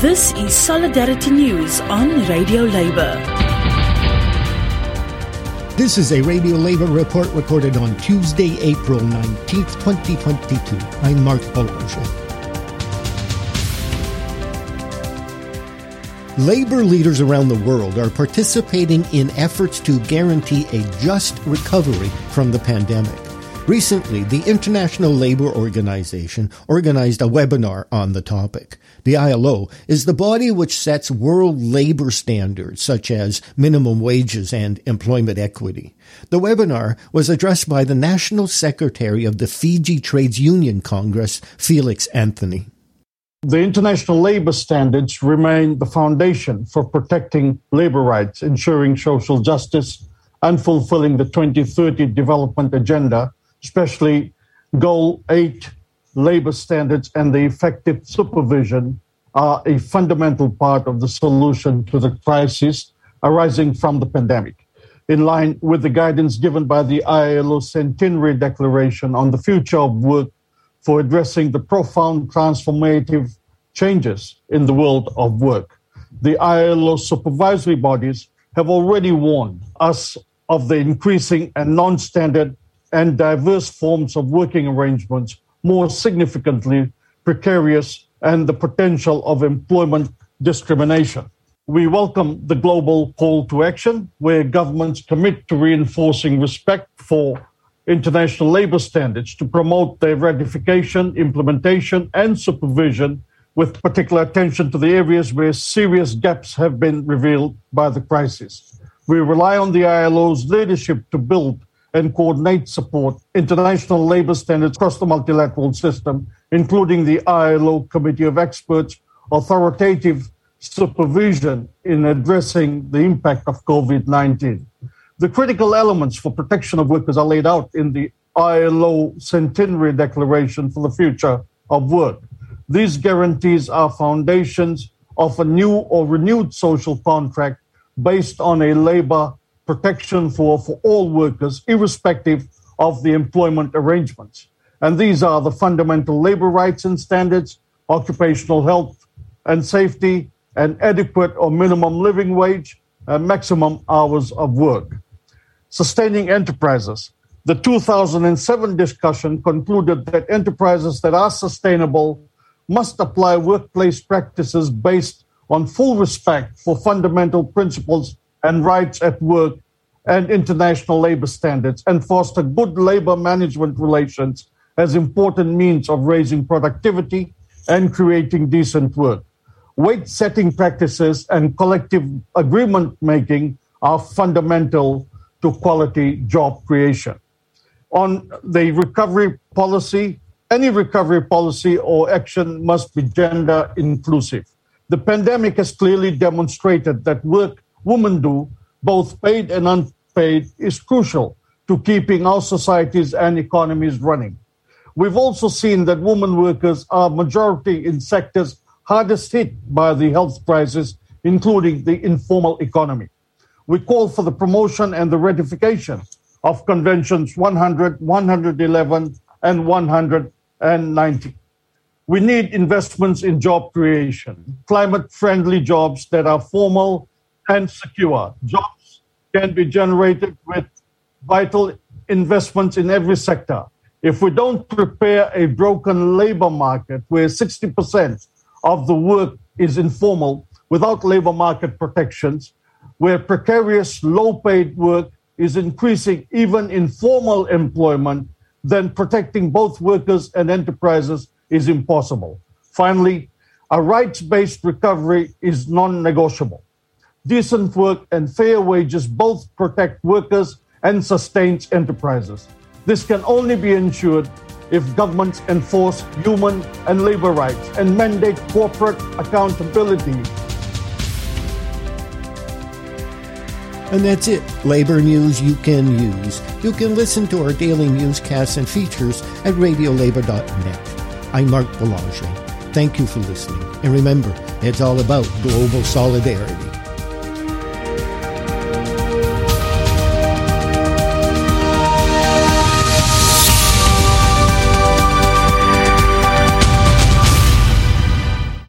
This is Solidarity News on Radio Labour. This is a Radio Labour report recorded on Tuesday, April 19th, 2022. I'm Mark Boulanger. Labor leaders around the world are participating in efforts to guarantee a just recovery from the pandemic. Recently, the International Labour Organization organized a webinar on the topic. The ILO is the body which sets world labor standards such as minimum wages and employment equity. The webinar was addressed by the National Secretary of the Fiji Trades Union Congress, Felix Anthony. The international labor standards remain the foundation for protecting labor rights, ensuring social justice, and fulfilling the 2030 development agenda especially Goal 8 labor standards and the effective supervision are a fundamental part of the solution to the crisis arising from the pandemic. In line with the guidance given by the ILO Centenary Declaration on the Future of Work for addressing the profound transformative changes in the world of work. The ILO supervisory bodies have already warned us of the increasing and non standard and diverse forms of working arrangements, more significantly, precarious and the potential of employment discrimination. We welcome the global call to action where governments commit to reinforcing respect for international labor standards to promote their ratification, implementation, and supervision with particular attention to the areas where serious gaps have been revealed by the crisis. We rely on the ILO's leadership to build and coordinate support international labor standards across the multilateral system, including the ILO Committee of Experts, authoritative supervision in addressing the impact of COVID 19. The critical elements for protection of workers are laid out in the ILO Centenary Declaration for the Future of Work. These guarantees are foundations of a new or renewed social contract based on a labor protection for, for all workers, irrespective of the employment arrangements. And these are the fundamental labor rights and standards, occupational health and safety, and adequate or minimum living wage, and maximum hours of work. Sustaining enterprises. The 2007 discussion concluded that enterprises that are sustainable must apply workplace practices based on full respect for fundamental principles and rights at work and international labor standards and foster good labor management relations as important means of raising productivity and creating decent work. Wage setting practices and collective agreement making are fundamental to quality job creation. On the recovery policy, any recovery policy or action must be gender inclusive. The pandemic has clearly demonstrated that work women do, both paid and unpaid, is crucial to keeping our societies and economies running. We've also seen that women workers are majority in sectors hardest hit by the health crisis, including the informal economy. We call for the promotion and the ratification of Conventions 100, 111, and 190. We need investments in job creation, climate friendly jobs that are formal and secure, jobs can be generated with vital investments in every sector. If we don't prepare a broken labor market where 60% of the work is informal without labor market protections, where precarious, low paid work is increasing even in formal employment, then protecting both workers and enterprises is impossible. Finally, a rights based recovery is non negotiable. Decent work and fair wages both protect workers and sustains enterprises. This can only be ensured if governments enforce human and labor rights and mandate corporate accountability. And that's it. Labor news you can use. You can listen to our daily newscasts and features at radiolabor.net. I'm Mark Boulanger. Thank you for listening. And remember, it's all about global solidarity.